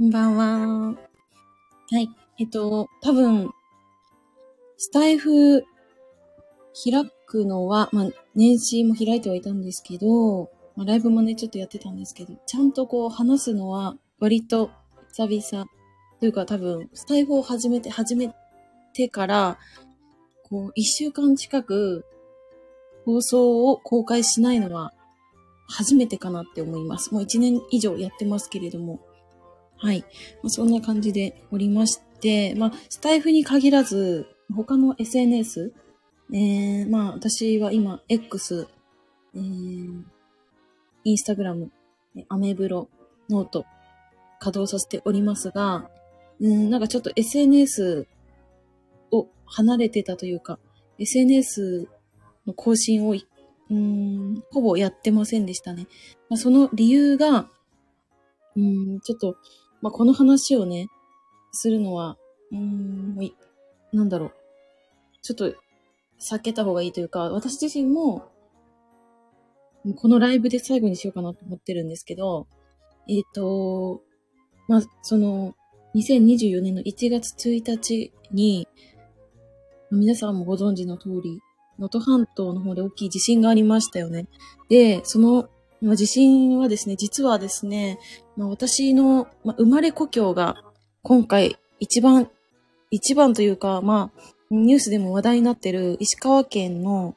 こんばんは。はい。えっと、多分、スタイフ開くのは、まあ、年始も開いてはいたんですけど、まあ、ライブもね、ちょっとやってたんですけど、ちゃんとこう話すのは割と久々というか多分、スタイフを始めて、始めてから、こう、一週間近く放送を公開しないのは初めてかなって思います。もう一年以上やってますけれども。はい。まあ、そんな感じでおりまして、まあ、スタイフに限らず、他の SNS、えー、まあ、私は今、X、えー、インスタグラム、アメブロ、ノート、稼働させておりますが、うん、なんかちょっと SNS を離れてたというか、SNS の更新を、うん、ほぼやってませんでしたね。まあ、その理由が、うん、ちょっと、まあ、この話をね、するのは、うん、なんだろう。ちょっと、避けた方がいいというか、私自身も、このライブで最後にしようかなと思ってるんですけど、えっ、ー、と、まあ、その、2024年の1月1日に、皆さんもご存知の通り、能登半島の方で大きい地震がありましたよね。で、その、地震はですね、実はですね、まあ、私の、まあ、生まれ故郷が今回一番、一番というか、まあ、ニュースでも話題になってる石川県の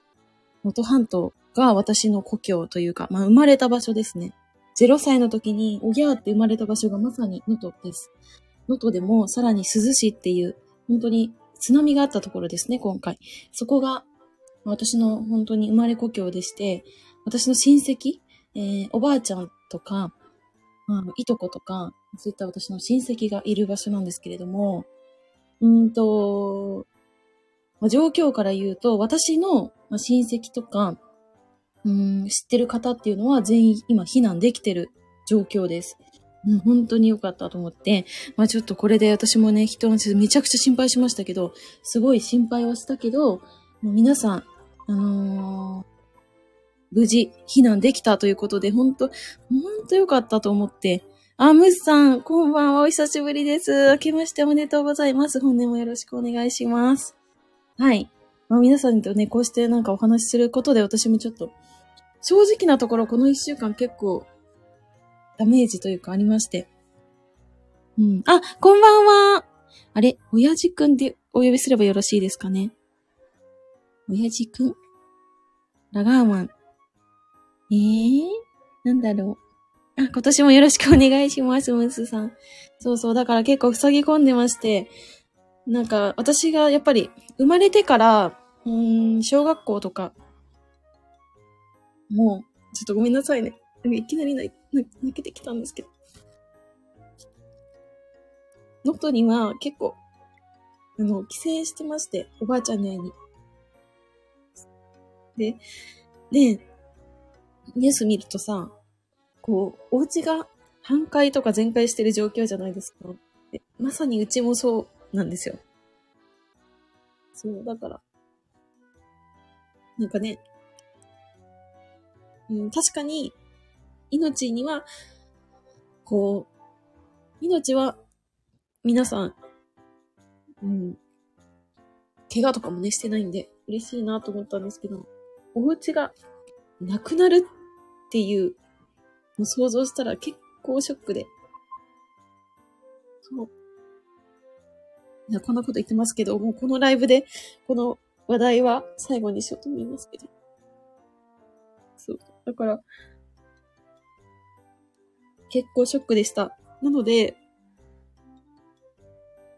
能登半島が私の故郷というか、まあ、生まれた場所ですね。0歳の時に、おぎゃーって生まれた場所がまさに能登です。能登でもさらに珠洲市っていう、本当に津波があったところですね、今回。そこが、私の本当に生まれ故郷でして、私の親戚、えー、おばあちゃんとか、まあ、いとことか、そういった私の親戚がいる場所なんですけれども、うんと、まあ、状況から言うと、私の親戚とか、うん、知ってる方っていうのは全員今避難できてる状況です。うん、本当に良かったと思って、まあちょっとこれで私もね、人のめちゃくちゃ心配しましたけど、すごい心配はしたけど、もう皆さん、あの、無事避難できたということで、本当本当良かったと思って、あ、ムスさん、こんばんは、お久しぶりです。明けましておめでとうございます。本年もよろしくお願いします。はい。まあ、皆さんとね、こうしてなんかお話しすることで私もちょっと、正直なところこの一週間結構ダメージというかありまして。うん。あ、こんばんは。あれ、親父くんでお呼びすればよろしいですかね？親父くん？ラガーマン。えー、なんだろう。あ、今年もよろしくお願いします、ムスさん。そうそう、だから結構塞ぎ込んでまして、なんか、私がやっぱり、生まれてから、うん、小学校とか、もう、ちょっとごめんなさいね。いきなり泣けてきたんですけど。能登には結構、あの、帰省してまして、おばあちゃんの家に。で、で、ニュース見るとさ、こう、お家が半壊とか全壊してる状況じゃないですか。まさにうちもそうなんですよ。そう、だから。なんかね、うん、確かに、命には、こう、命は、皆さん、うん、怪我とかもね、してないんで、嬉しいなと思ったんですけど、お家がなくなるっていうの想像したら結構ショックで。そう。いや、こんなこと言ってますけど、もうこのライブで、この話題は最後にしようと思いますけど。そう。だから、結構ショックでした。なので、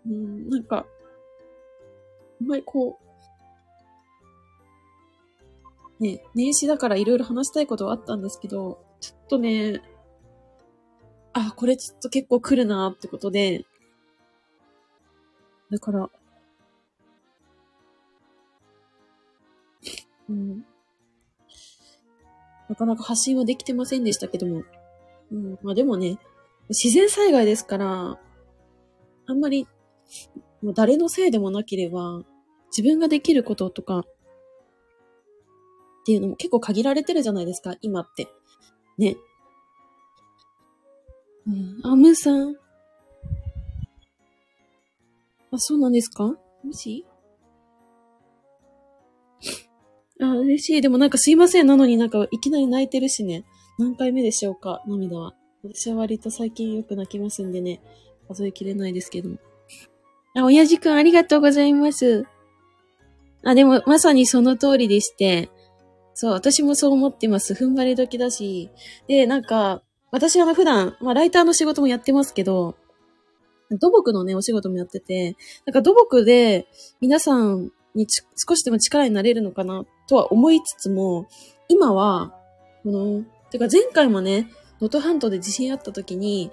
うん、なんか、あんまりこう、ね、年始だからいろいろ話したいことはあったんですけど、ちょっとね、あ、これちょっと結構来るなってことで、だから、うん。なかなか発信はできてませんでしたけども、うん、まあでもね、自然災害ですから、あんまり、もう誰のせいでもなければ、自分ができることとか、っていうのも結構限られてるじゃないですか、今って。ね。うん、あ、ムーさん。あ、そうなんですか？もし？あ、嬉しい。でもなんかすいません。なのになんかいきなり泣いてるしね。何回目でしょうか？涙は。私は割と最近よく泣きますんでね。数えきれないですけども。あ、親父くんありがとうございます。あ、でもまさにその通りでして。そう、私もそう思ってます。踏ん張り時だし。で、なんか、私は普段、まあライターの仕事もやってますけど、土木のね、お仕事もやってて、なんか土木で皆さんに少しでも力になれるのかなとは思いつつも、今は、この、てか前回もね、能登半島で地震あった時に、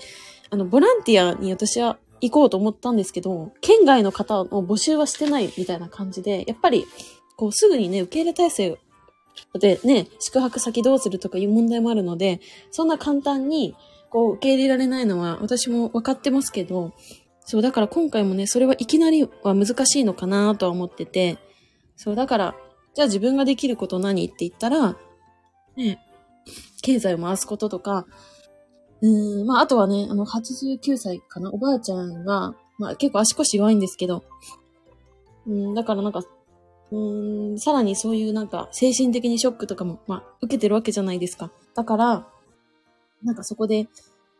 あの、ボランティアに私は行こうと思ったんですけど、県外の方の募集はしてないみたいな感じで、やっぱり、こう、すぐにね、受け入れ体制でね、宿泊先どうするとかいう問題もあるので、そんな簡単に、こう、受け入れられないのは私も分かってますけど、そう、だから今回もね、それはいきなりは難しいのかなとは思ってて、そう、だから、じゃあ自分ができること何って言ったら、ね、経済を回すこととか、うん、まあ、あとはね、あの、89歳かな、おばあちゃんが、まあ、結構足腰弱いんですけど、うん、だからなんか、うん、さらにそういうなんか、精神的にショックとかも、まあ、受けてるわけじゃないですか。だから、なんかそこで、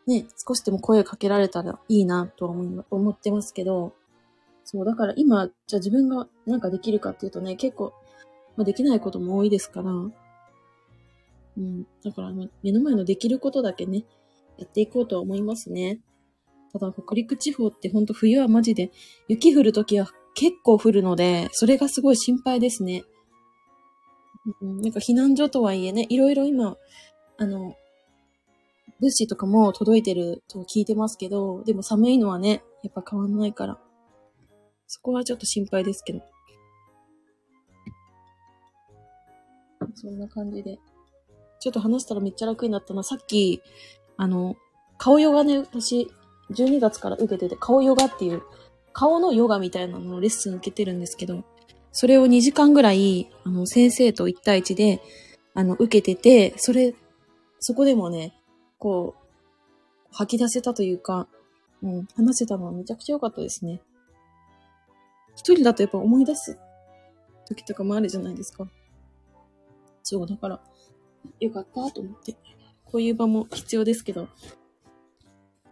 ね、少しでも声をかけられたらいいなとは思ってますけど、そう、だから今、じゃあ自分がなんかできるかっていうとね、結構、まあ、できないことも多いですから、うん、だから目の前のできることだけね、やっていこうとは思いますね。ただ、北陸地方ってほんと冬はマジで、雪降るときは結構降るので、それがすごい心配ですね。うん、なんか避難所とはいえね、いろいろ今、あの、物資とかも届いてると聞いてますけど、でも寒いのはね、やっぱ変わんないから。そこはちょっと心配ですけど。そんな感じで。ちょっと話したらめっちゃ楽になったな。さっき、あの、顔ヨガね、私、12月から受けてて、顔ヨガっていう、顔のヨガみたいなののレッスン受けてるんですけど、それを2時間ぐらい、あの、先生と1対1で、あの、受けてて、それ、そこでもね、こう、吐き出せたというか、うん、話せたのはめちゃくちゃ良かったですね。一人だとやっぱ思い出す時とかもあるじゃないですか。そう、だから、よかったと思って。こういう場も必要ですけど。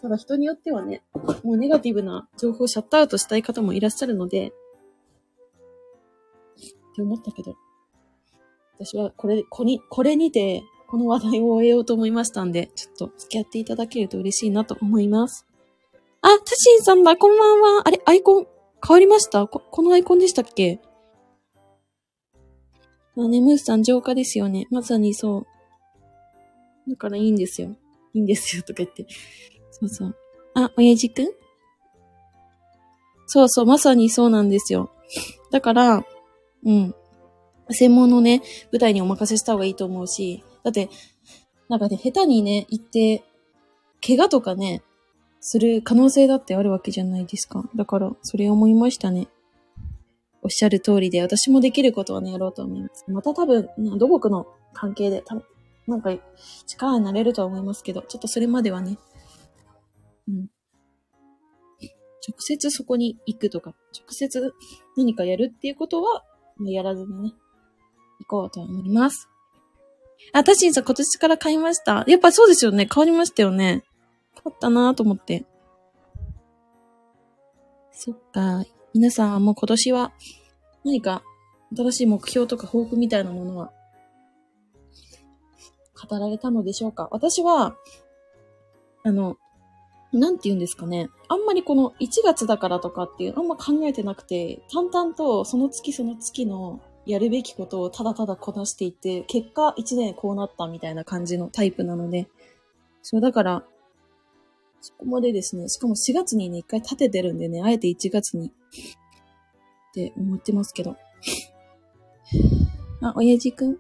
ただ人によってはね、もうネガティブな情報をシャットアウトしたい方もいらっしゃるので、って思ったけど、私はこれ、こに、これにて、この話題を終えようと思いましたんで、ちょっと付き合っていただけると嬉しいなと思います。あ、タシンさんだ、こんばんは。あれ、アイコン、変わりました？こ、このアイコンでしたっけ？まあね、ムースさん浄化ですよね。まさにそう。だからいいんですよ。いいんですよ、とか言って。そうそう。あ、親父くん？そうそう、まさにそうなんですよ。だから、うん。専門のね、舞台にお任せした方がいいと思うし、だって、なんかね、下手にね、行って、怪我とかね、する可能性だってあるわけじゃないですか。だから、それ思いましたね。おっしゃる通りで、私もできることはね、やろうと思います。また多分、土木の関係で、たなんか、力になれるとは思いますけど、ちょっとそれまではね、うん。直接そこに行くとか、直接何かやるっていうことは、やらずにね、行こうと思います。あ、タシンさん今年から買いました。やっぱそうですよね。変わりましたよね。変わったなぁと思って。そっか。皆さんはもう今年は何か新しい目標とか抱負みたいなものは語られたのでしょうか私は、あの、なんて言うんですかね。あんまりこの1月だからとかっていう、あんま考えてなくて、淡々とその月その月のやるべきことをただただこなしていって、結果1年こうなったみたいな感じのタイプなので、そう、だから、そこまでですね、しかも4月にね、一回立ててるんでね、あえて1月に、って思ってますけど。あ、親父くん。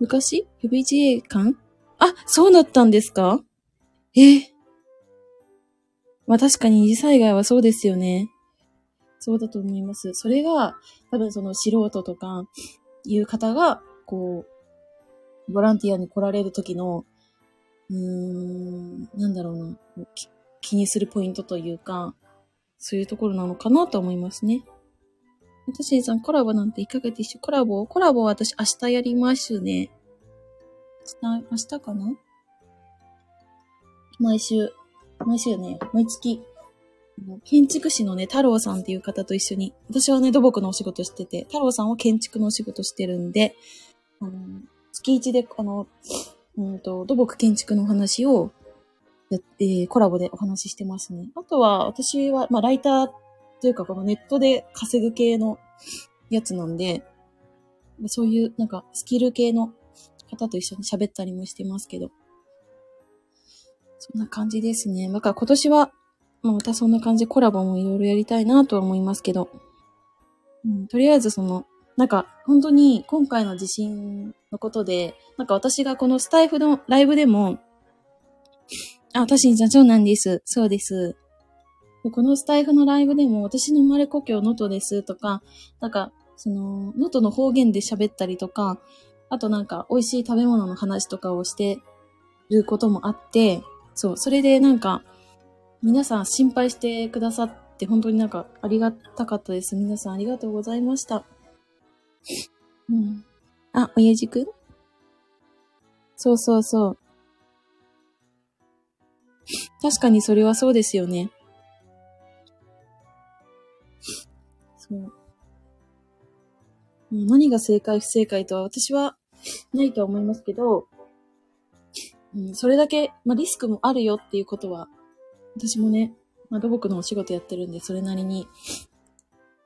昔 ?FBGA 館あ、そうだったんですか？え？まあ確かに二次災害はそうですよね。そうだと思います。それが、多分その素人とかいう方が、こう、ボランティアに来られる時の、うーん、なんだろうな、気にするポイントというか、そういうところなのかなと思いますね。私さん、コラボなんていかがでしょコラボコラボは私明日やりますね。明日、明日かな？毎週、毎週ね、毎月、建築士のね、太郎さんっていう方と一緒に、私はね、土木のお仕事してて、太郎さんは建築のお仕事してるんで、あの、月一で、あの、うんと、土木建築のお話をや、えー、コラボでお話ししてますね。あとは、私は、まあ、ライターというか、このネットで稼ぐ系のやつなんで、そういう、なんか、スキル系の方と一緒に喋ったりもしてますけど。そんな感じですね。だから今年は、まあ、またそんな感じでコラボもいろいろやりたいなとは思いますけど。うん、とりあえずその、なんか、本当に今回の地震のことで、なんか私がこのスタイフのライブでも、あ、私にそうなんです。そうです。このスタイフのライブでも私の生まれ故郷能登ですとか、なんか、その、能登の方言で喋ったりとか、あとなんか美味しい食べ物の話とかをしてることもあって、そう、それでなんか、皆さん心配してくださって本当になんかありがたかったです。皆さんありがとうございました。うん。あ、親父くん？そうそうそう。確かにそれはそうですよね。そう。何が正解不正解とは私はないと思いますけど、うん、それだけ、まあ、リスクもあるよっていうことは、私もね、まあ、土木のお仕事やってるんで、それなりに、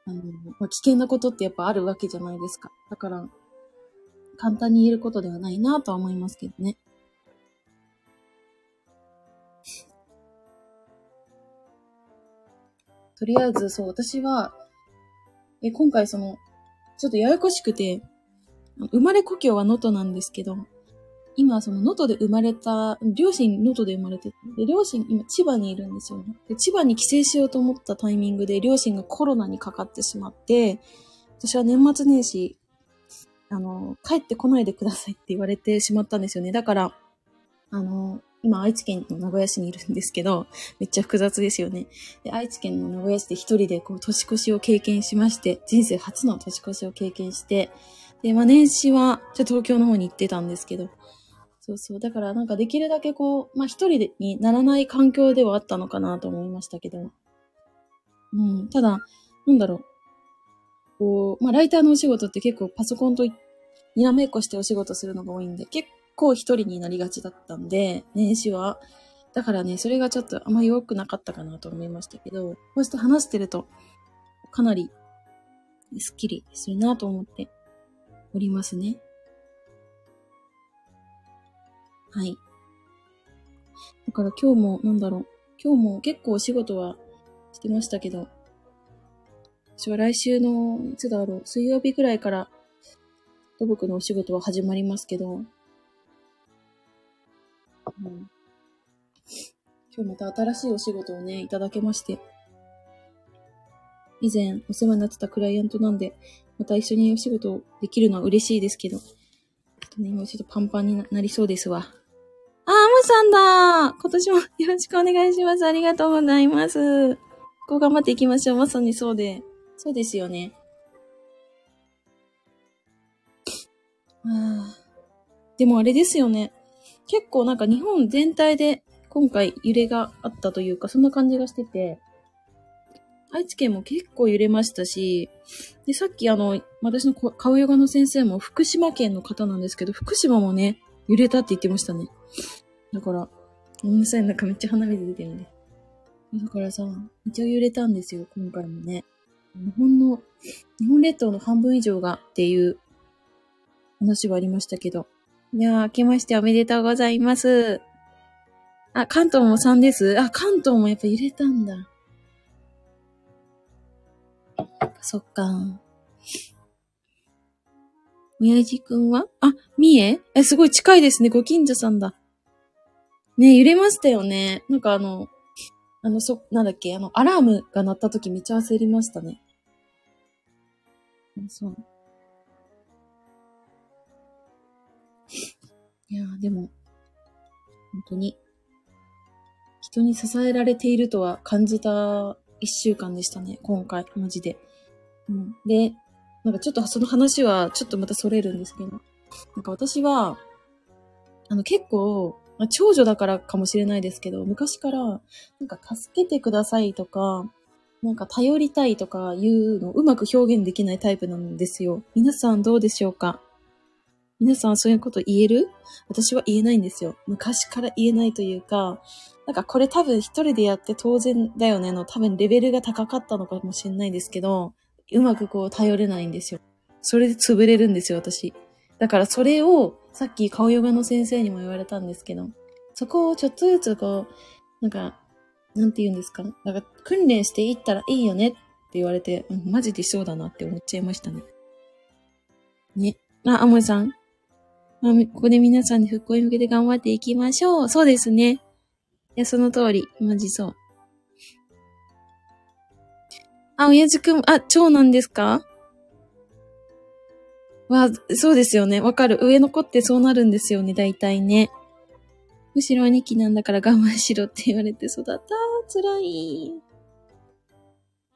あの、まあ、危険なことってやっぱあるわけじゃないですか。だから、簡単に言えることではないなとは思いますけどね。とりあえず、そう、私は、え、今回その、ちょっとややこしくて、生まれ故郷は能登なんですけど、今、その能登で生まれた、両親能登で生まれてで、両親今千葉にいるんですよね。で、千葉に帰省しようと思ったタイミングで、両親がコロナにかかってしまって、私は年末年始、あの、帰ってこないでくださいって言われてしまったんですよね。だから、あの、今愛知県の名古屋市にいるんですけど、めっちゃ複雑ですよね。で愛知県の名古屋市で一人でこう年越しを経験しまして、人生初の年越しを経験して、で、まあ年始は、じゃ東京の方に行ってたんですけど、そうそう。だからなんかできるだけこう、まあ一人にならない環境ではあったのかなと思いましたけど。うん。ただ、なんだろう。こう、まあライターのお仕事って結構パソコンとにらめっこしてお仕事するのが多いんで、結構一人になりがちだったんで、年始は。だからね、それがちょっとあんま良くなかったかなと思いましたけど、こうして話してると、かなり、スッキリするなと思っておりますね。はい。だから今日も、なんだろう。今日も結構お仕事はしてましたけど、私は来週の、いつだろう、水曜日ぐらいから、土木のお仕事は始まりますけど、うん、今日また新しいお仕事をね、いただけまして。以前お世話になってたクライアントなんで、また一緒にお仕事できるのは嬉しいですけど、ちょっとね、もうちょっとパンパンになりそうですわ。さんだ今年もよろしくお願いします。ありがとうございます。こう頑張っていきましょう。まさにそうで。そうですよね。あでもあれですよね。結構なんか日本全体で今回揺れがあったというか、そんな感じがしてて、愛知県も結構揺れましたし、で、さっきあの、私の顔ヨガの先生も福島県の方なんですけど、福島もね、揺れたって言ってましたね。だから、ごめんなさい、なんかめっちゃ鼻水出てるんで。だからさ、めっちゃ揺れたんですよ、今回もね。日本の、日本列島の半分以上がっていう話はありましたけど、いやー、明けましておめでとうございます。あ、関東も3です？あ、関東もやっぱ揺れたんだ。そっか。親父くんは？あ、三重？え、すごい近いですね。ご近所さんだ。ね、揺れましたよね。なんかあの、あの、そ、なんだっけ、あの、アラームが鳴った時めっちゃ焦りましたね。そう。いやでも、本当に、人に支えられているとは感じた一週間でしたね、今回、マジで。うん。で、なんかちょっとその話はちょっとまたそれるんですけど、なんか私は、あの結構、まあ、長女だからかもしれないですけど、昔から、なんか助けてくださいとか、なんか頼りたいとかいうのをうまく表現できないタイプなんですよ。皆さんどうでしょうか？皆さんそういうこと言える？私は言えないんですよ。昔から言えないというか、なんかこれ多分一人でやって当然だよねの多分レベルが高かったのかもしれないですけど、うまくこう頼れないんですよ。それで潰れるんですよ、私。だからそれをさっき顔ヨガの先生にも言われたんですけど、そこをちょっとずつこう、なんかなんて言うんですか？なんか訓練していったらいいよねって言われて、うん、マジでそうだなって思っちゃいましたね。ね。あ、アモさん。あ、ここで皆さんで復興に向けて頑張っていきましょう。そうですね。いや、その通り。マジそう。あ、親父くん、あ、長男ですか？わ、そうですよね。わかる。上の子ってそうなるんですよね、大体ね。むしろ兄貴なんだから我慢しろって言われて育った。辛い。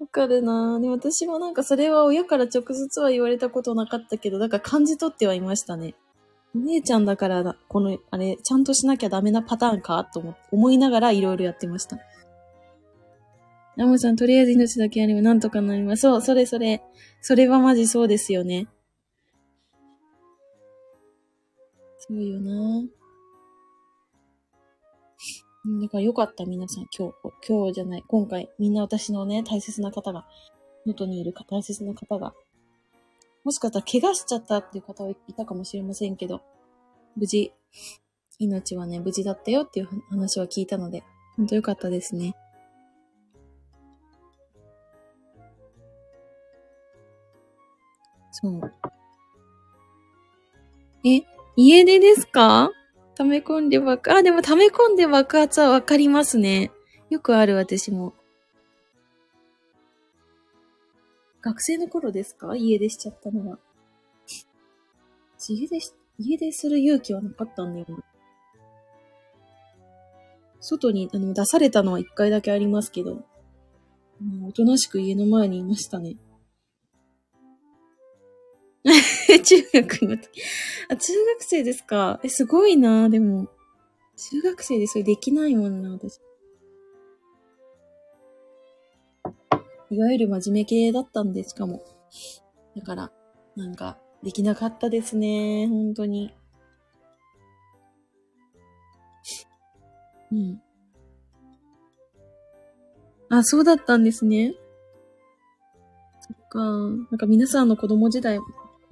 わかるなで、私もなんかそれは親から直接は言われたことなかったけど、だから感じ取ってはいましたね。お姉ちゃんだから、この、あれ、ちゃんとしなきゃダメなパターンかと思思いながらいろいろやってました。ナムさん、とりあえず命だけあればなんとかなります。そう、それそれ。それはマジそうですよね。そうよなだからよかった、皆さん。今日、今日じゃない、今回、みんな私のね、大切な方が、能登にいるか大切な方が、もしかしたら怪我しちゃったっていう方はいたかもしれませんけど、無事、命はね、無事だったよっていう話は聞いたので、ほんとよかったですね。そう。え、家出ですか？溜め込んで爆、あ、でも溜め込んで爆発はわかりますね。よくある私も。学生の頃ですか？家出しちゃったのは。家出し、家出する勇気はなかったんだよな。外にあの出されたのは一回だけありますけど、おとなしく家の前にいましたね。中学の時。あ、中学生ですか？え、すごいなでも。中学生でそれできないもんな、私。いわゆる真面目系だったんで、しかも。だから、なんか、できなかったですね。本当に。うん。あ、そうだったんですね。そっか。なんか皆さんの子供時代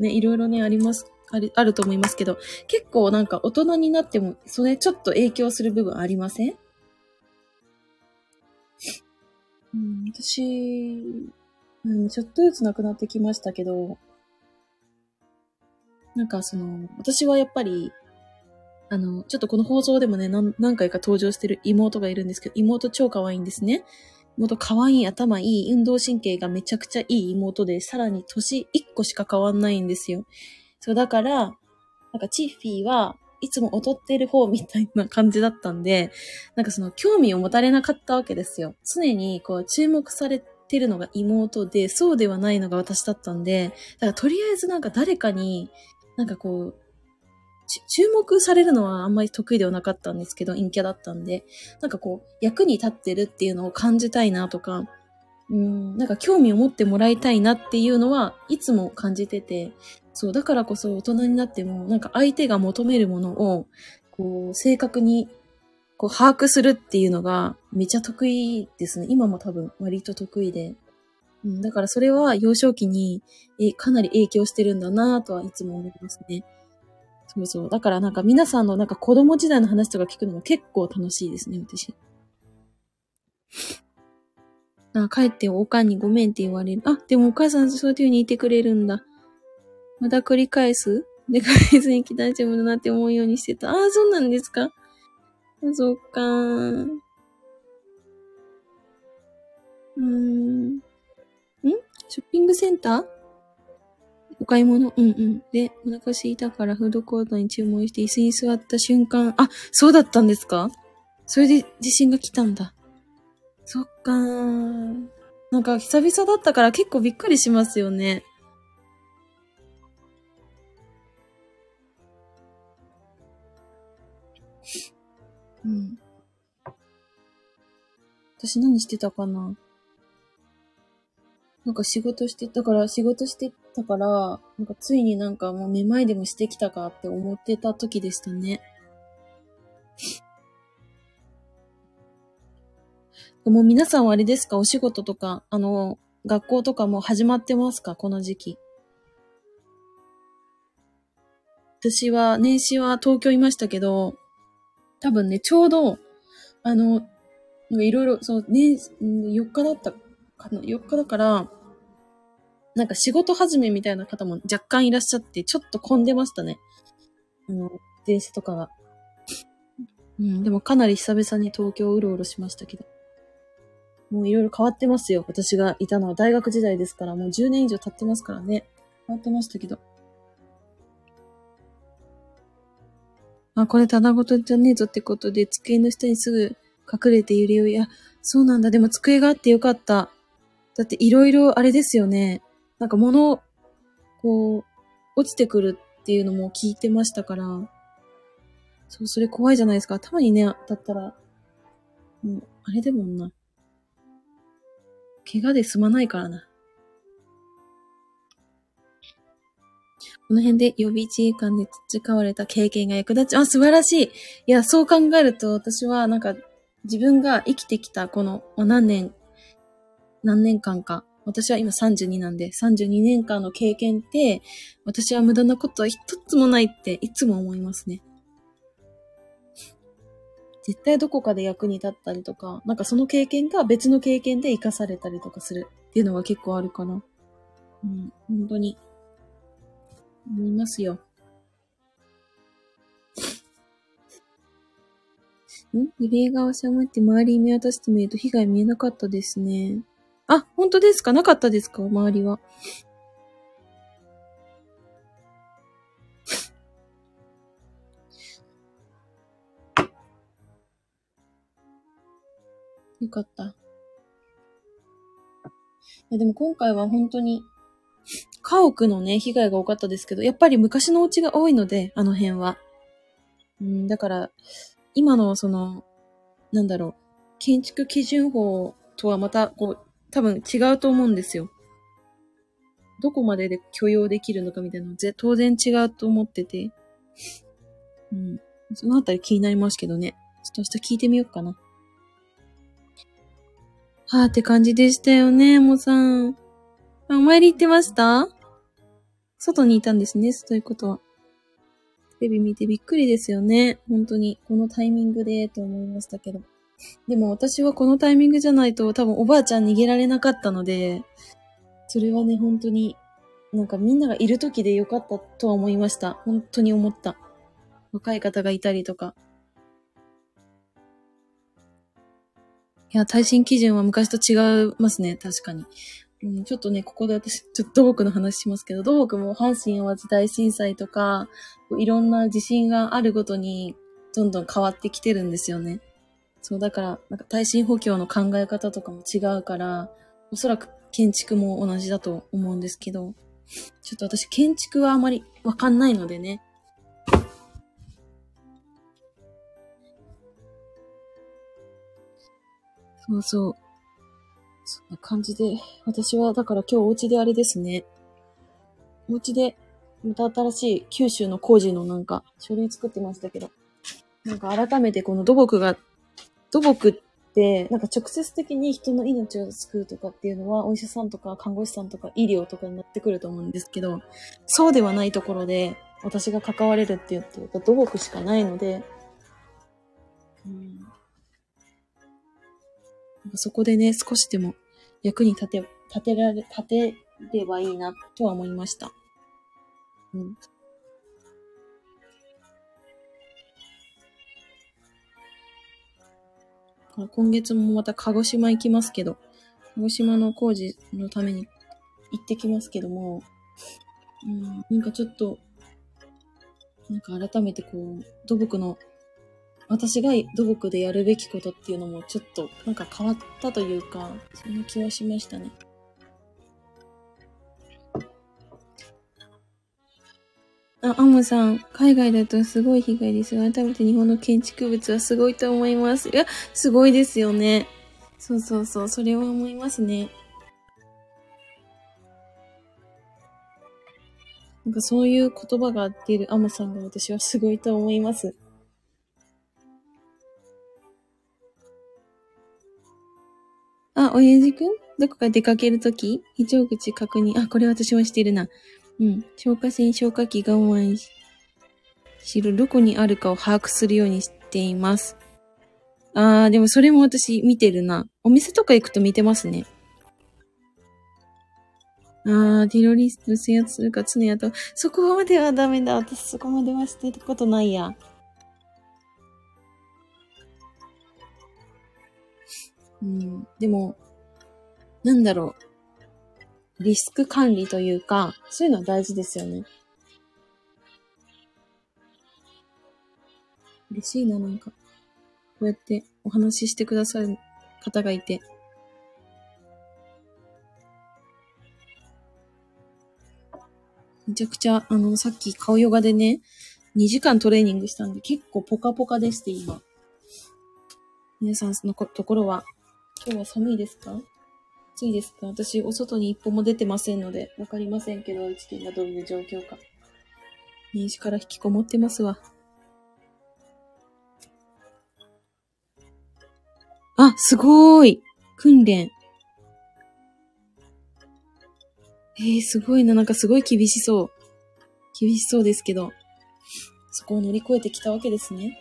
ね、いろいろね、あります、ある、あると思いますけど、結構なんか大人になっても、それちょっと影響する部分ありません？うん、私、うん、ちょっとずつなくなってきましたけど、なんかその、私はやっぱり、あの、ちょっとこの放送でもね、何何回か登場してる妹がいるんですけど、妹超可愛いんですね。妹可愛い、頭いい、運動神経がめちゃくちゃいい妹で、さらに年1個しか変わんないんですよ。そう、だから、なんかチッフィーはいつも劣ってる方みたいな感じだったんで、なんかその興味を持たれなかったわけですよ。常にこう注目されてるのが妹で、そうではないのが私だったんで、だからとりあえずなんか誰かに、なんかこう、注目されるのはあんまり得意ではなかったんですけど、陰キャだったんで、なんかこう、役に立ってるっていうのを感じたいなとか、うん、なんか興味を持ってもらいたいなっていうのはいつも感じてて、そう、だからこそ大人になっても、なんか相手が求めるものを、こう、正確に、こう、把握するっていうのがめちゃ得意ですね。今も多分割と得意で。うん、だからそれは幼少期にえかなり影響してるんだなぁとはいつも思いますね。そうそう。だからなんか皆さんのなんか子供時代の話とか聞くのも結構楽しいですね、私。あ、帰っておかんにごめんって言われる。あ、でもお母さんそういう風に言ってくれるんだ。また繰り返すで、返ずに大丈夫だなって思うようにしてた。ああ、そうなんですか、そっかー。うーん。ん？ショッピングセンター？お買い物？うんうん。で、お腹空いたからフードコートに注文して椅子に座った瞬間、あ、そうだったんですか？それで地震が来たんだ。そっかー。なんか久々だったから結構びっくりしますよね。うん。私何してたかな？なんか仕事して、だから仕事してたから、なんかついになんかもうめまいでもしてきたかって思ってた時でしたね。もう皆さんはあれですか？お仕事とか、あの、学校とかも始まってますか？この時期。私は、年始は東京いましたけど、多分ね、ちょうど、あの、いろいろ、そう、ね、4日だったかな、4日だから、なんか仕事始めみたいな方も若干いらっしゃって、ちょっと混んでましたね。あの、電車とかが。うん、でもかなり久々に東京をうろうろしましたけど。もういろいろ変わってますよ。私がいたのは大学時代ですから、もう10年以上経ってますからね。変わってましたけど。あ、これただごとじゃねえぞってことで、机の下にすぐ隠れて揺れよい。や、そうなんだ。でも机があってよかった。だっていろいろあれですよね。なんか物、こう、落ちてくるっていうのも聞いてましたから。そう、それ怖いじゃないですか。たまにね、だったら、もう、あれでもんな。怪我で済まないからな。この辺で予備自衛官で培われた経験が役立ち、あ、素晴らしい。いや、そう考えると、私はなんか、自分が生きてきたこの、何年、何年間か。私は今32なんで、32年間の経験って、私は無駄なことは一つもないっていつも思いますね。絶対どこかで役に立ったりとか、なんかその経験が別の経験で活かされたりとかするっていうのが結構あるかな。うん、本当に。思いますよ。ん？指輪が収まって周り見渡してみると被害見えなかったですね。あ、本当ですか？なかったですか？周りは。よかった。いや、でも今回は本当に家屋のね、被害が多かったですけど、やっぱり昔のお家が多いので、あの辺は。うん、だから、今のその、なんだろう、建築基準法とはまた、こう、多分違うと思うんですよ。どこまでで許容できるのかみたいなのは当然違うと思ってて。うん。そのあたり気になりますけどね。ちょっと明日聞いてみようかな。はぁって感じでしたよね、もさん。あお参り行ってました？外にいたんですね、そういうことは。テレビ見てびっくりですよね。本当に。このタイミングで、と思いましたけど。でも私はこのタイミングじゃないと多分おばあちゃん逃げられなかったので、それはね、本当に、なんかみんながいる時でよかったとは思いました。本当に思った。若い方がいたりとか。いや、耐震基準は昔と違いますね、確かに。うん、ちょっとね、ここで私、ちょっと土木の話しますけど、土木も阪神淡路大震災とか、いろんな地震があるごとに、どんどん変わってきてるんですよね。そう、だから、なんか耐震補強の考え方とかも違うから、おそらく建築も同じだと思うんですけど、ちょっと私建築はあまりわかんないのでね。そうそう。そんな感じで、私はだから今日お家であれですね。お家で、また新しい九州の工事のなんか書類作ってましたけど、なんか改めてこの土木が、土木って、なんか直接的に人の命を救うとかっていうのは、お医者さんとか看護師さんとか医療とかになってくると思うんですけど、そうではないところで、私が関われるって言ってると土木しかないので、うんそこでね、少しでも役に立て、立てられ、立てればいいな、とは思いました。うん。今月もまた鹿児島行きますけど、鹿児島の工事のために行ってきますけども、うん、なんかちょっと、なんか改めてこう、土木の私が土木でやるべきことっていうのもちょっとなんか変わったというか、そんな気はしましたね。あ、アムさん、海外だとすごい被害ですが、改めて日本の建築物はすごいと思います。いや、すごいですよね。そうそうそう、それは思いますね。なんかそういう言葉が出るアムさんが私はすごいと思います。あ、親父くん？どこか出かけるとき？非常口確認。あ、これ私はしてるな。うん。消火栓、消火器我慢しろ、どこにあるかを把握するようにしています。あー、でもそれも私見てるな。お店とか行くと見てますね。あー、テロリスト制圧するか常やと。そこまではダメだ。私そこまではしてたことないや。うん、でも、なんだろう。リスク管理というか、そういうのは大事ですよね。嬉しいな、なんか。こうやってお話ししてくださる方がいて。めちゃくちゃ、あの、さっき顔ヨガでね、2時間トレーニングしたんで、結構ポカポカでして、今。皆さんのところは今日は寒いですか？暑いですか？私、お外に一歩も出てませんので、わかりませんけど、うち県がどういう状況か。年始から引きこもってますわ。あ、すごーい訓練。えー、すごいな。なんかすごい厳しそう。厳しそうですけど。そこを乗り越えてきたわけですね。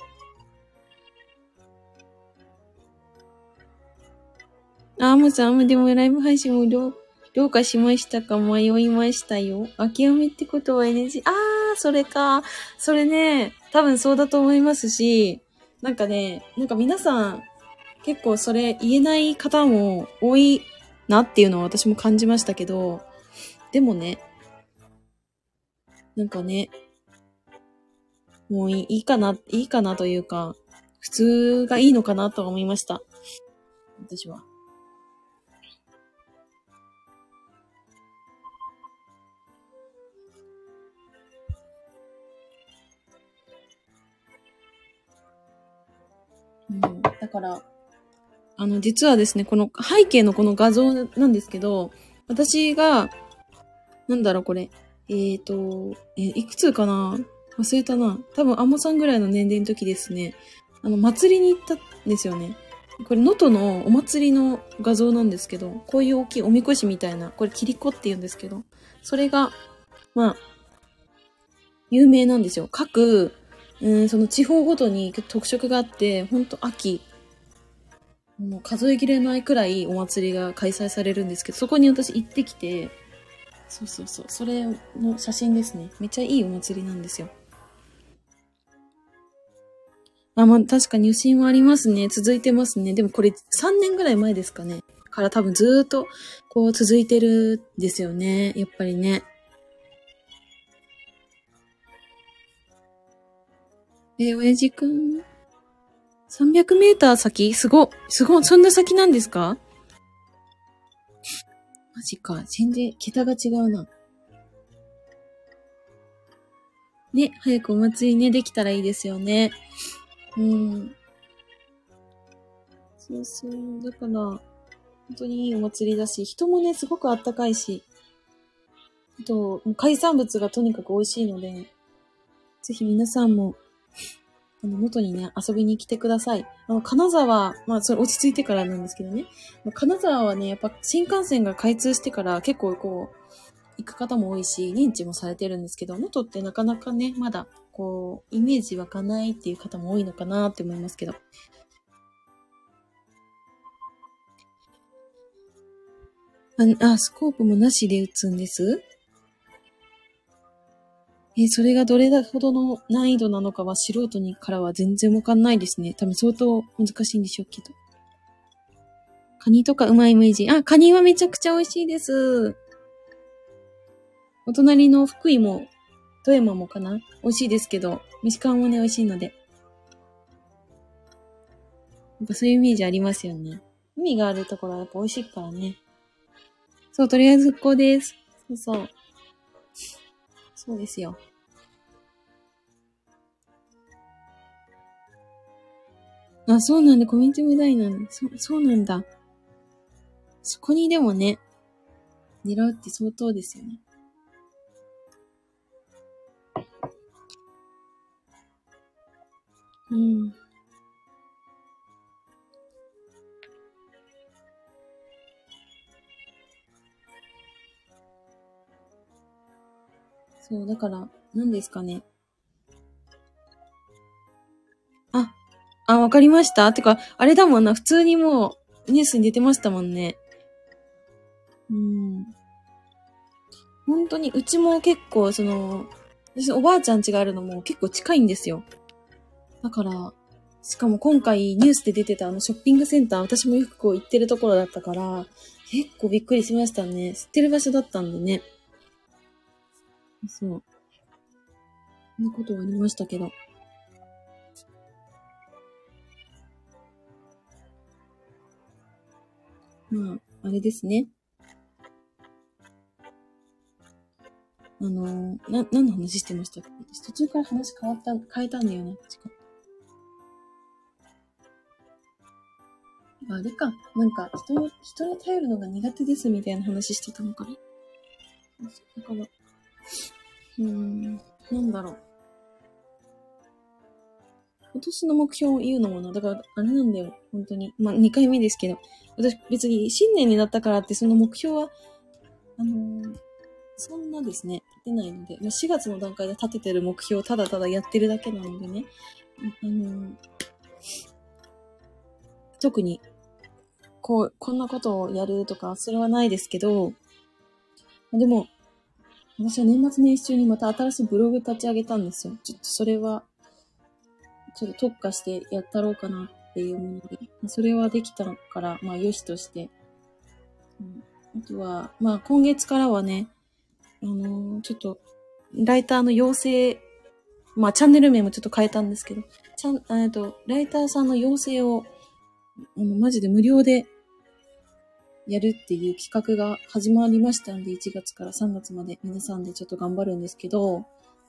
あ、もさん、でもライブ配信もどう、どうかしましたか？迷いましたよ。諦めってことは NG。あー、それか。それね、多分そうだと思いますし、なんかね、なんか皆さん、結構それ言えない方も多いなっていうのは私も感じましたけど、でもね、なんかね、もういいかな、いいかなというか、普通がいいのかなと思いました。私は。うん、だから、あの、実はですね、この背景のこの画像なんですけど、私が、なんだろう、これ。えっ、ー、と、えいくつかな？忘れたな。多分、アモさんぐらいの年齢の時ですね、あの、祭りに行ったんですよね。これ、能登のお祭りの画像なんですけど、こういう大きいおみこしみたいな、これ、キリコって言うんですけど、それが、まあ、有名なんですよ。各うん、その地方ごとに特色があって、ほんと秋、もう数えきれないくらいお祭りが開催されるんですけど、そこに私行ってきて、そうそうそう、それの写真ですね。めっちゃいいお祭りなんですよ。あ、まあ、確かに余震はありますね。続いてますね。でもこれ3年ぐらい前ですかね。から多分ずっとこう続いてるんですよね。やっぱりね。えー、親父くん。300メーター先？すご、すご、そんな先なんですか？マジか。全然、桁が違うな。ね、早くお祭りね、できたらいいですよね。うん。そうそう。だから、本当にいいお祭りだし、人もね、すごくあったかいし、あと、海産物がとにかく美味しいので、ぜひ皆さんもあの、能登にね、遊びに来てください。あの、金沢、まあ、それ落ち着いてからなんですけどね。金沢はね、やっぱ新幹線が開通してから結構こう、行く方も多いし、認知もされてるんですけど、能登ってなかなかね、まだ、こう、イメージ湧かないっていう方も多いのかなって思いますけど。あ、あスコープもなしで撃つんです？えー、それがどれだほどの難易度なのかは素人にからは全然わかんないですね。多分相当難しいんでしょうけど。カニとかうまいイメージ。あ、カニはめちゃくちゃ美味しいです。お隣の福井も、富山もかな？美味しいですけど、飯缶もね、美味しいので。やっぱそういうイメージありますよね。海があるところはやっぱ美味しいからね。そう、とりあえず復興です。そうそう。そうですよ。あ、そうなんだ。コミュニティ無題なんだ。そ、そうなんだ。そこにでもね、狙うって相当ですよね。うん。そう、だから、何ですかね。あ、わかりましたてか、あれだもんな、普通にもう、ニュースに出てましたもんね。うん。本当に、うちも結構、その、私おばあちゃん家があるのも結構近いんですよ。だから、しかも今回ニュースで出てたあのショッピングセンター、私もよくこう行ってるところだったから、結構びっくりしましたね。知ってる場所だったんでね。そう。そんなことはありましたけど。まあ、あれですね。あのー、な、何の話してましたっけ？途中から話変わった、変えたんだよね、確か。あれか。なんか、人に、人に頼るのが苦手ですみたいな話してたのかな。だから、うーん、なんだろう。今年の目標を言うのもな、だから、あれなんだよ、本当に。まあ、2回目ですけど。私、別に新年になったからって、その目標は、あのー、そんなですね、立てないので、まあ、4月の段階で立ててる目標をただただやってるだけなのでね、あのー、特に、こう、こんなことをやるとか、それはないですけど、でも、私は年末年始中にまた新しいブログ立ち上げたんですよ。ちょっとそれは、ちょっと特化してやったろうかなっていうもので、それはできたから、まあ、良しとして。うん、あとは、まあ、今月からはね、あのー、ちょっと、ライターの養成、まあ、チャンネル名もちょっと変えたんですけど、ちゃん、えっと、ライターさんの養成を、あの、マジで無料でやるっていう企画が始まりましたんで、1月から3月まで皆さんでちょっと頑張るんですけど、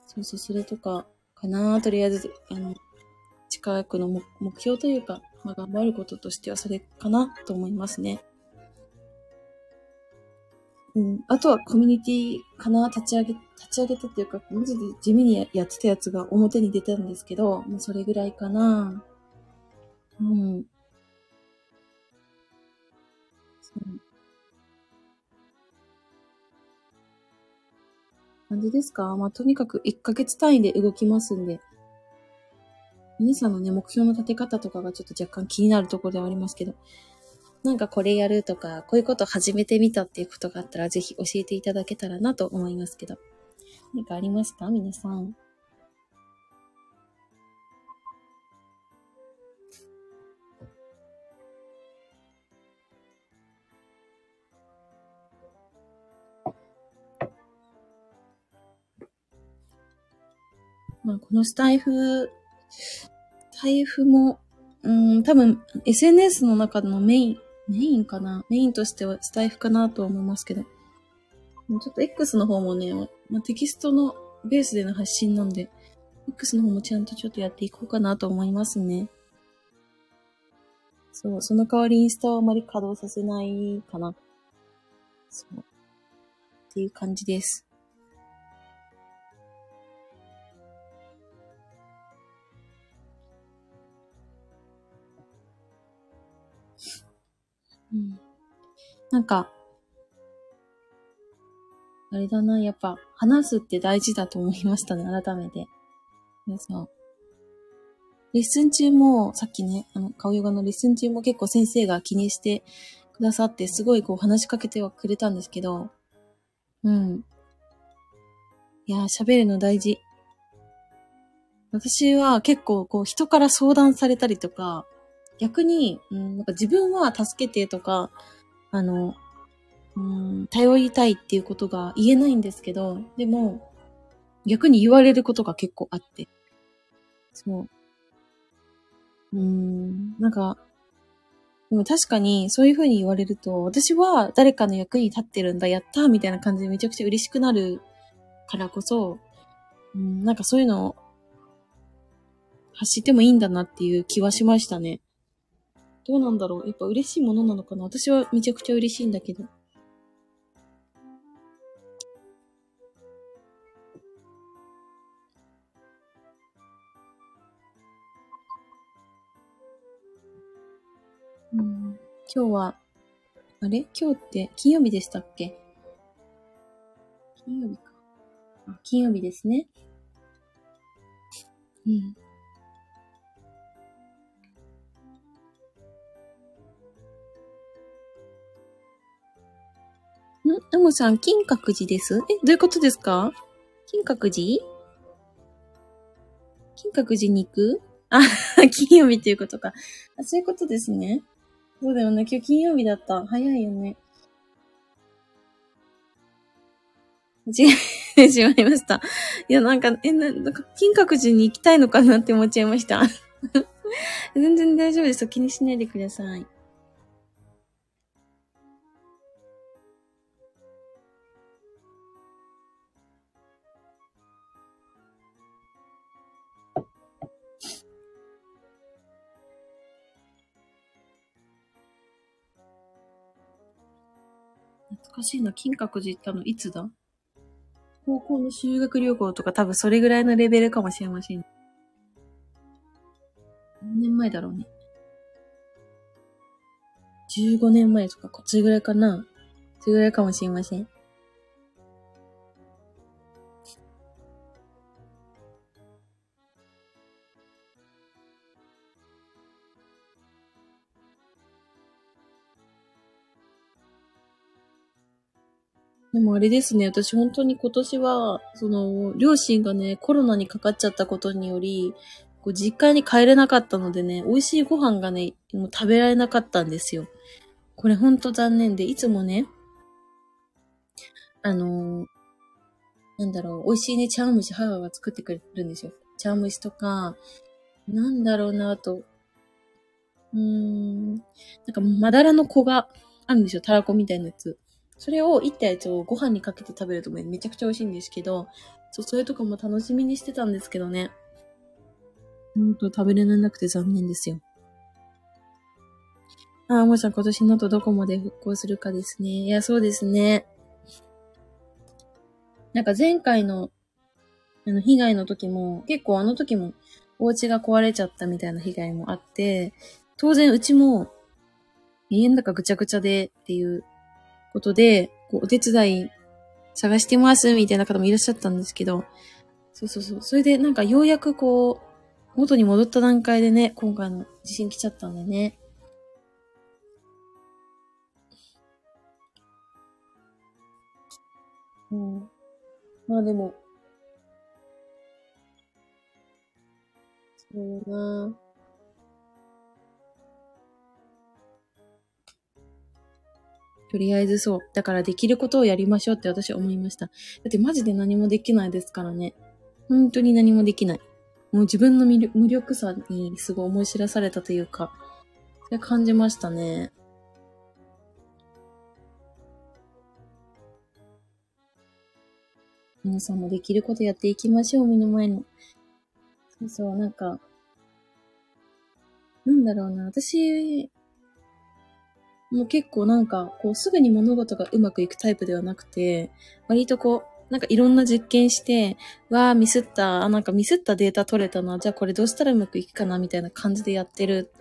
そうそう、それとかかなとりあえず、あの、近くの目標というか、まあ、頑張ることとしてはそれかなと思いますね。うん。あとはコミュニティかな立ち上げ、立ち上げたっていうか、マジで地味にやってたやつが表に出たんですけど、もうそれぐらいかな。うん。そう感じですか？まあ、とにかく1ヶ月単位で動きますんで、皆さんのね、目標の立て方とかがちょっと若干気になるところではありますけど、なんかこれやるとか、こういうこと始めてみたっていうことがあったら、ぜひ教えていただけたらなと思いますけど。何かありますか皆さん。まあ、このスタイフ、スタイフも、うん、多分、SNS の中のメイン、メインかな？メインとしてはスタイフかなと思いますけど。ちょっと X の方もね、まあ、テキストのベースでの発信なんで、X の方もちゃんとちょっとやっていこうかなと思いますね。そう、その代わりインスタはあまり稼働させないかな。そう。っていう感じです。なんか、あれだな、やっぱ、話すって大事だと思いましたね、改めて。でさん、レッスン中も、さっきね、あの、顔ヨガのレッスン中も結構先生が気にしてくださって、すごいこう話しかけてはくれたんですけど、うん。いや喋るの大事。私は結構こう人から相談されたりとか、逆に、うん、なんか自分は助けてとか、あの、うん、頼りたいっていうことが言えないんですけど、でも、逆に言われることが結構あって。そう。うん、なんか、でも確かにそういう風に言われると、私は誰かの役に立ってるんだ、やったみたいな感じでめちゃくちゃ嬉しくなるからこそ、うん、なんかそういうのを発してもいいんだなっていう気はしましたね。どうなんだろうやっぱ嬉しいものなのかな私はめちゃくちゃ嬉しいんだけど。うん、今日は、あれ？今日って金曜日でしたっけ？金曜日か。あ、金曜日ですね。うん。んともさん、金閣寺です？え、どういうことですか？金閣寺？金閣寺に行く？あ、金曜日っていうことか。あ、そういうことですね。そうだよね。今日金曜日だった。早いよね。違えて しまいました。いや、なんか、え、なんか、金閣寺に行きたいのかなって思っちゃいました。全然大丈夫です。気にしないでください。懐かしいな。金閣寺行ったのいつだ？高校の修学旅行とか多分それぐらいのレベルかもしれません。何年前だろうね。15年前とか、こっちぐらいかな。それぐらいかもしれません。でもあれですね、私本当に今年は、その、両親がね、コロナにかかっちゃったことにより、こう実家に帰れなかったのでね、美味しいご飯がね、もう食べられなかったんですよ。これほんと残念で、いつもね、あのー、なんだろう、美味しいね、茶碗蒸し母が作ってくれるんですよ。茶碗蒸しとか、なんだろうな、と、うーん、なんかまだらの子があるんですよ、たらこみたいなやつ。それをいったやつをご飯にかけて食べるとめちゃくちゃ美味しいんですけど、そう、それとかも楽しみにしてたんですけどね。ほんと食べれなくて残念ですよ。ああ、もしゃん今年のとどこまで復興するかですね。いや、そうですね。なんか前回の、あの、被害の時も、結構あの時も、お家が壊れちゃったみたいな被害もあって、当然うちも、家の中ぐちゃぐちゃでっていうことで、こうお手伝い探してますみたいな方もいらっしゃったんですけど、そうそうそう。それでなんかようやくこう、元に戻った段階でね、今回の地震来ちゃったんでね。うん。まあでも、そうだなとりあえずそう。だからできることをやりましょうって私は思いました。だってマジで何もできないですからね。本当に何もできない。もう自分の無力さにすごい思い知らされたというか、それ感じましたね。皆さんもできることやっていきましょう、目の前の。そうそう、なんか、なんだろうな、私、もう結構なんか、こうすぐに物事がうまくいくタイプではなくて、割とこう、なんかいろんな実験して、わーミスった、あ、なんかミスったデータ取れたな、じゃあこれどうしたらうまくいくかな、みたいな感じでやってる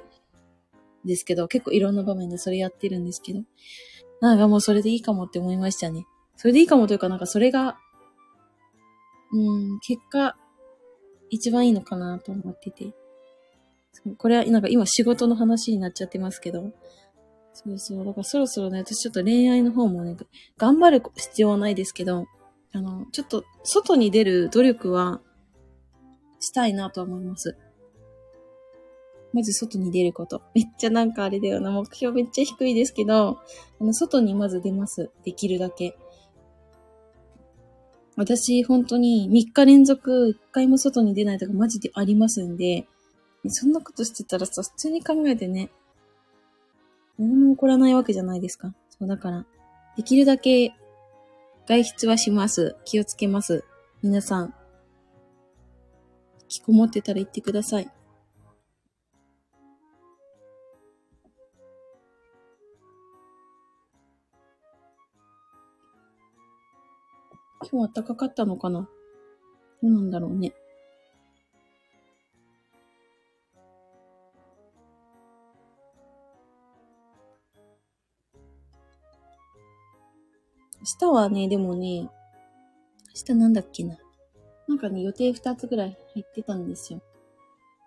んですけど、結構いろんな場面でそれやってるんですけど、なんかもうそれでいいかもって思いましたね。それでいいかもというか、なんかそれが、うん、結果、一番いいのかなと思ってて。これはなんか今仕事の話になっちゃってますけど、そうそう。だからそろそろね、私ちょっと恋愛の方もね、頑張る必要はないですけど、あの、ちょっと外に出る努力はしたいなと思います。まず外に出ること。めっちゃなんかあれだよな。目標めっちゃ低いですけど、あの、外にまず出ます。できるだけ。私、本当に3日連続1回も外に出ないとかマジでありますんで、そんなことしてたらさ、普通に考えてね、何も起こらないわけじゃないですか。そう、だから、できるだけ外出はします。気をつけます。皆さん、引きこもってたら言ってください。今日暖かかったのかな？どうなんだろうね。明日はね、でもね、明日なんだっけな。なんかね、予定二つぐらい入ってたんですよ。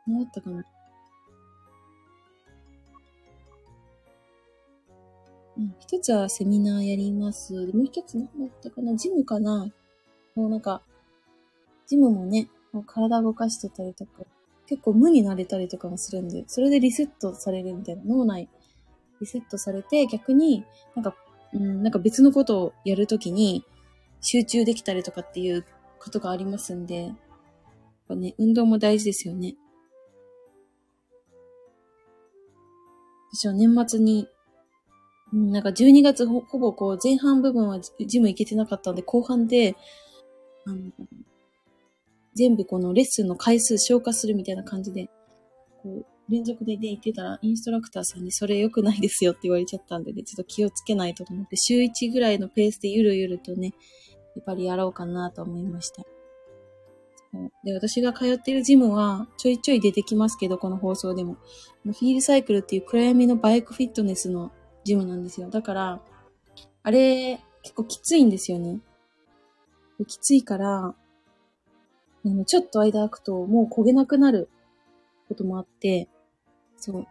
何だったかな。うん、一つはセミナーやります。もう一つ何だったかなジムかなもうなんか、ジムもね、もう体動かしてたりとか、結構無になれたりとかもするんで、それでリセットされるみたいな、脳内リセットされて、逆になんか、うん、なんか別のことをやるときに集中できたりとかっていうことがありますんで、やっぱね、運動も大事ですよね。私は年末になんか12月ほほぼこう前半部分はジム行けてなかったんで、後半で、あの、全部このレッスンの回数消化するみたいな感じで、こう、連続でで行ってたら、インストラクターさんにそれ良くないですよって言われちゃったんでね、ちょっと気をつけないとと思って、週1ぐらいのペースでゆるゆるとね、やっぱりやろうかなと思いました。で、私が通っているジムはちょいちょい出てきますけど、この放送でも。フィールサイクルっていう暗闇のバイクフィットネスのジムなんですよ。だから、あれ、結構きついんですよね。きついから、ちょっと間空くともう焦げなくなることもあって、そう。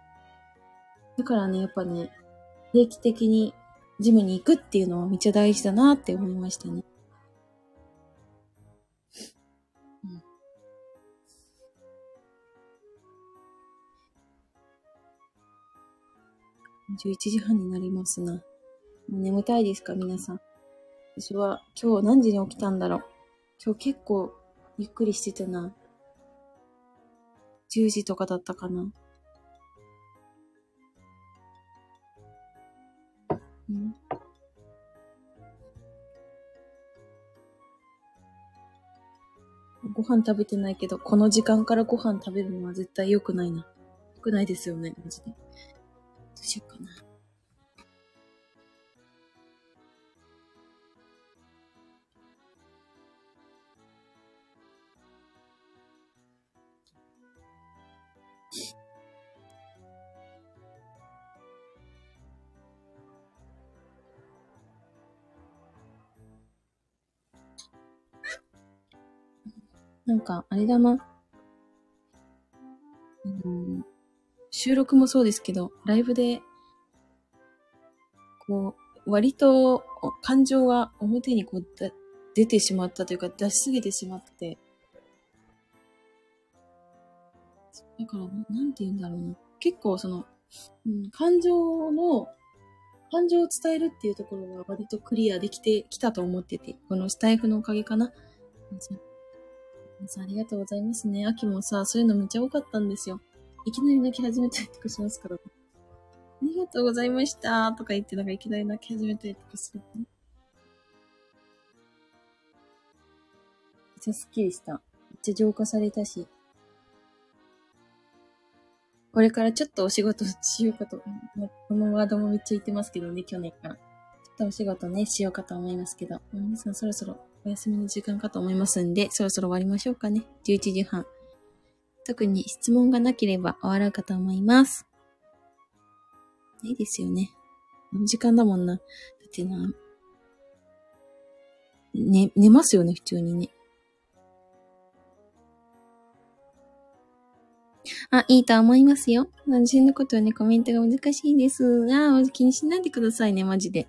だからね、やっぱね、定期的にジムに行くっていうのはめっちゃ大事だなって思いましたね。11時半になりますな。もう眠たいですか皆さん。私は今日何時に起きたんだろう。今日結構ゆっくりしてたな。10時とかだったかな。うん、ご飯食べてないけど、この時間からご飯食べるのは絶対良くないな。良くないですよね、マジで。どうしようかな。なんか、あれだな。うん、収録もそうですけど、ライブで、こう、割と感情が表にこうだ出てしまったというか出しすぎてしまって、だから、なんて言うんだろうな。結構その、うん、感情の、感情を伝えるっていうところが割とクリアできてきたと思ってて、このスタイフのおかげかな。さんありがとうございますね。秋もさ、そういうのめっちゃ多かったんですよ。いきなり泣き始めたりとかしますから、ありがとうございましたとか言って、なんかいきなり泣き始めたりとかする、ね。めっちゃスッキリした。めっちゃ浄化されたし。これからちょっとお仕事しようかと、このワードもめっちゃ言ってますけどね、去年から。ちょっとお仕事ね、しようかと思いますけど、皆さんそろそろお休みの時間かと思いますんで、そろそろ終わりましょうかね。11時半。特に質問がなければ終わろうかと思います。いいですよね。この時間だもんな。だってな、ね、寝ますよね、普通にね。あ、いいと思いますよ。私のことはね、コメントが難しいです。あ気にしないでくださいね、マジで。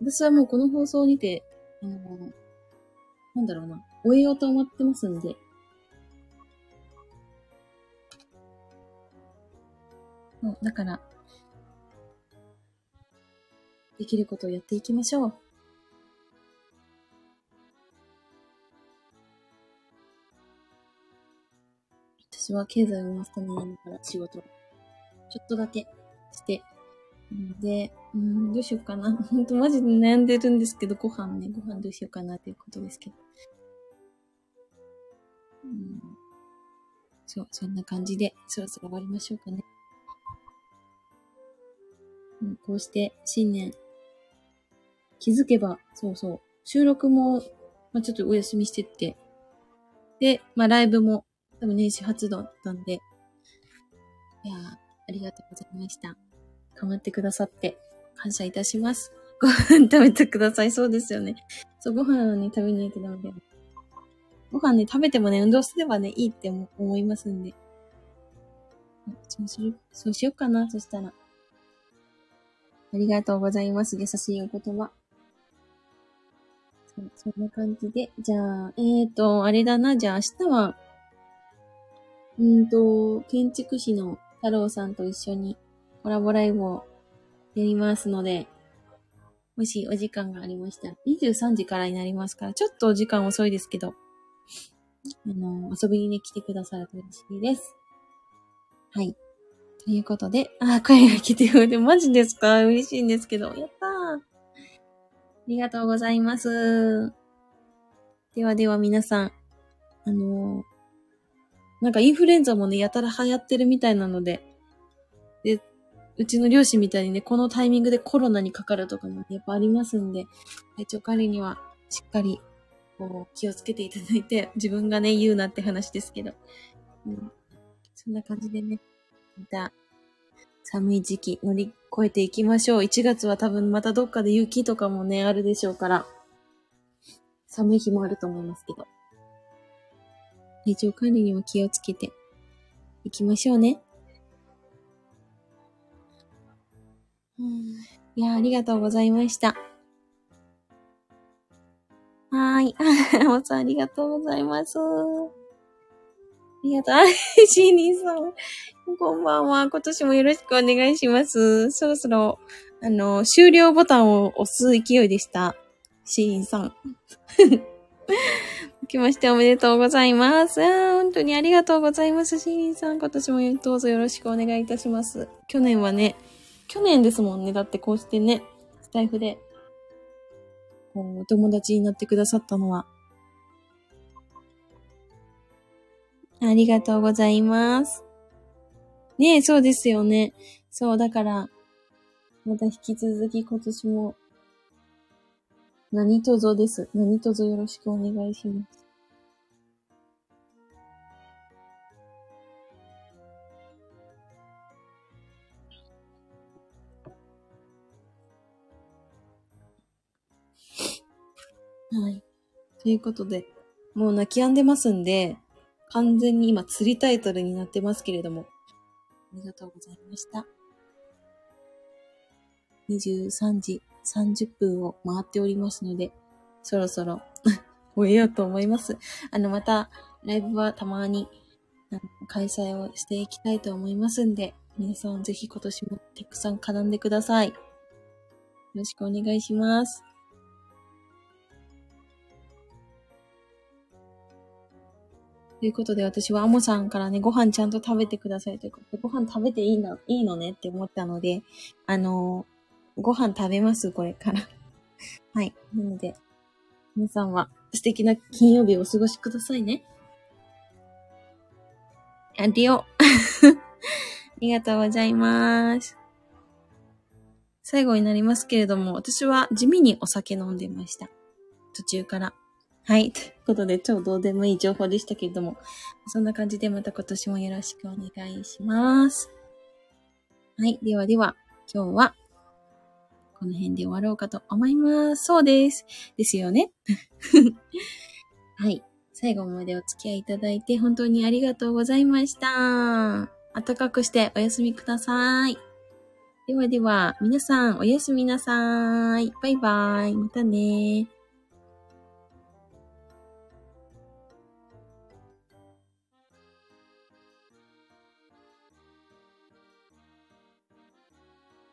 私はもうこの放送にて、あの、なんだろうな、終えようと思ってますんで、もう、だから、できることをやっていきましょう。私は経済を回すために今から仕事をちょっとだけしてで、うん、どうしようかな。ほんとマジで悩んでるんですけど、ご飯ね、ご飯どうしようかなっていうことですけど。うん、そう、そんな感じで、そろそろ終わりましょうかね。うん、こうして新年、気づけば、そうそう、収録も、まあ、ちょっとお休みしてって、で、まあ、ライブも、多分年始初だったんで、いやありがとうございました。頑張ってくださって感謝いたします。ご飯食べてください。そうですよね。そう、ご飯はね、食べないとダメだよ。ご飯ね、食べてもね、運動すればね、いいって思いますんで。そうしよそうしようかな、そしたら。ありがとうございます。優しいお言葉。そんな感じで。じゃあ、えーと、あれだな。じゃあ明日は、うんと、建築士の太郎さんと一緒にコラボライブをやりますので、もしお時間がありましたら、23時からになりますから、ちょっとお時間遅いですけど、あの、遊びにね、来てくださると嬉しいです。はい。ということで、あ、声が来てる。で、マジですか？嬉しいんですけど。やったー。ありがとうございます。ではでは皆さん、あのー、なんかインフルエンザもね、やたら流行ってるみたいなので、で、うちの両親みたいにね、このタイミングでコロナにかかるとかも、やっぱありますんで、体調管理にはしっかり、こう、気をつけていただいて、自分がね、言うなって話ですけど、うん、そんな感じでね、また、寒い時期乗り越えていきましょう。1月は多分またどっかで雪とかもね、あるでしょうから、寒い日もあると思いますけど。体調管理にも気をつけていきましょうね。いや、ありがとうございました。はーい。もさん、ありがとうございます。ありがとう。あ、シーニーさん。こんばんは。今年もよろしくお願いします。そろそろ、あの、終了ボタンを押す勢いでした。シーンさん。きましておめでとうございます。本当にありがとうございます。シーンさん、今年もどうぞよろしくお願いいたします。去年はね、去年ですもんね。だってこうしてね、スタイフで、こう、お友達になってくださったのは。ありがとうございます。ねえ、そうですよね。そう、だから、また引き続き今年も、何卒です。何卒よろしくお願いします。はい。ということで、もう泣き止んでますんで、完全に今釣りタイトルになってますけれども、ありがとうございました。23時30分を回っておりますので、そろそろ 終えようと思います。あの、また、ライブはたまに開催をしていきたいと思いますんで、皆さんぜひ今年もたくさん絡んでください。よろしくお願いします。ということで、私はアモさんからね、ご飯ちゃんと食べてくださいということで、ご飯食べていいの、いいのねって思ったので、あのー、ご飯食べます、これから。はい。なので、皆さんは素敵な金曜日をお過ごしくださいね。アディオ。ありがとうございます。最後になりますけれども、私は地味にお酒飲んでました。途中から。はい。ということで、超どうでもいい情報でしたけれども、そんな感じでまた今年もよろしくお願いします。はい。ではでは、今日は、この辺で終わろうかと思います。そうです。ですよね。はい。最後までお付き合いいただいて本当にありがとうございました。暖かくしてお休みください。ではでは、皆さんおやすみなさい。バイバイ。またね